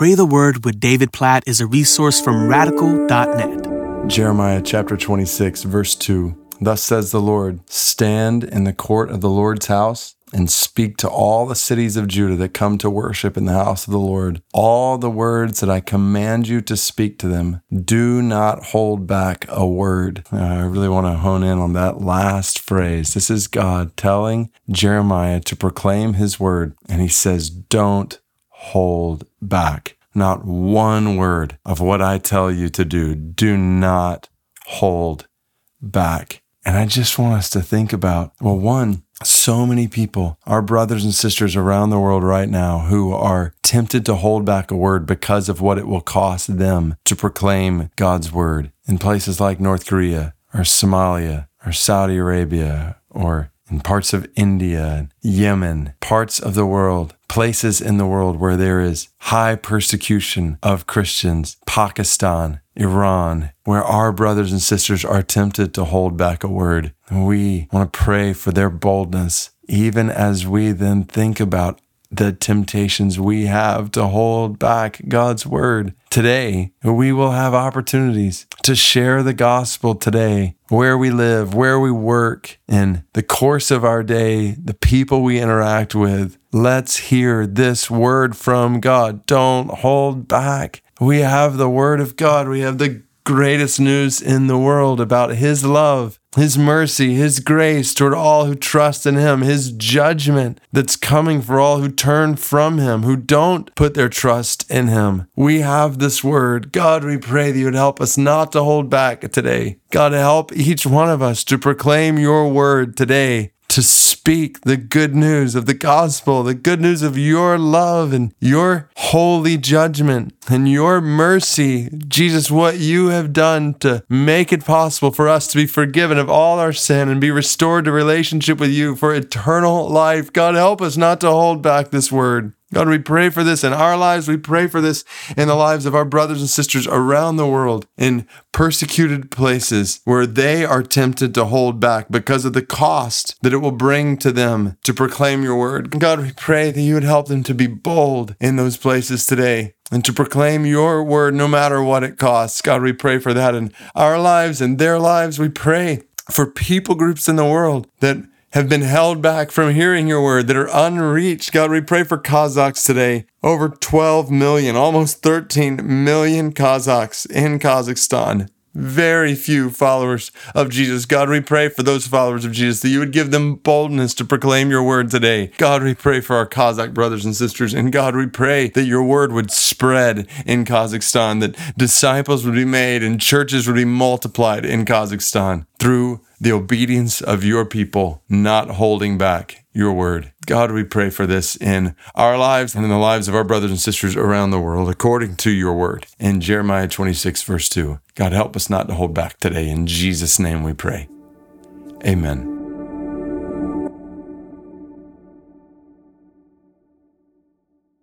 Pray the Word with David Platt is a resource from radical.net. Jeremiah chapter 26, verse 2. Thus says the Lord Stand in the court of the Lord's house and speak to all the cities of Judah that come to worship in the house of the Lord all the words that I command you to speak to them. Do not hold back a word. Uh, I really want to hone in on that last phrase. This is God telling Jeremiah to proclaim his word, and he says, Don't hold back. Not one word of what I tell you to do. Do not hold back. And I just want us to think about well, one, so many people, our brothers and sisters around the world right now, who are tempted to hold back a word because of what it will cost them to proclaim God's word in places like North Korea or Somalia or Saudi Arabia or in parts of India, Yemen, parts of the world, places in the world where there is high persecution of Christians, Pakistan, Iran, where our brothers and sisters are tempted to hold back a word. We want to pray for their boldness, even as we then think about the temptations we have to hold back God's word. Today, we will have opportunities to share the gospel today, where we live, where we work, in the course of our day, the people we interact with. Let's hear this word from God. Don't hold back. We have the word of God. We have the greatest news in the world about his love his mercy, His grace toward all who trust in Him, His judgment that's coming for all who turn from Him, who don't put their trust in Him. We have this word. God, we pray that you would help us not to hold back today. God, help each one of us to proclaim your word today to speak the good news of the gospel, the good news of your love and your holy judgment and your mercy. Jesus, what you have done to make it possible for us to be forgiven of all our sin and be restored to relationship with you for eternal life. God, help us not to hold back this word. God, we pray for this in our lives. We pray for this in the lives of our brothers and sisters around the world in persecuted places where they are tempted to hold back because of the cost that it will bring to them to proclaim your word. God, we pray that you would help them to be bold in those places today and to proclaim your word no matter what it costs. God, we pray for that in our lives and their lives. We pray for people groups in the world that have been held back from hearing your word, that are unreached. God, we pray for Kazakhs today. Over 12 million, almost 13 million Kazakhs in Kazakhstan. Very few followers of Jesus. God, we pray for those followers of Jesus that you would give them boldness to proclaim your word today. God, we pray for our Kazakh brothers and sisters. And God, we pray that your word would spread in Kazakhstan, that disciples would be made and churches would be multiplied in Kazakhstan through the obedience of your people, not holding back your word. God, we pray for this in our lives and in the lives of our brothers and sisters around the world, according to your word. In Jeremiah 26, verse 2, God, help us not to hold back today. In Jesus' name we pray. Amen.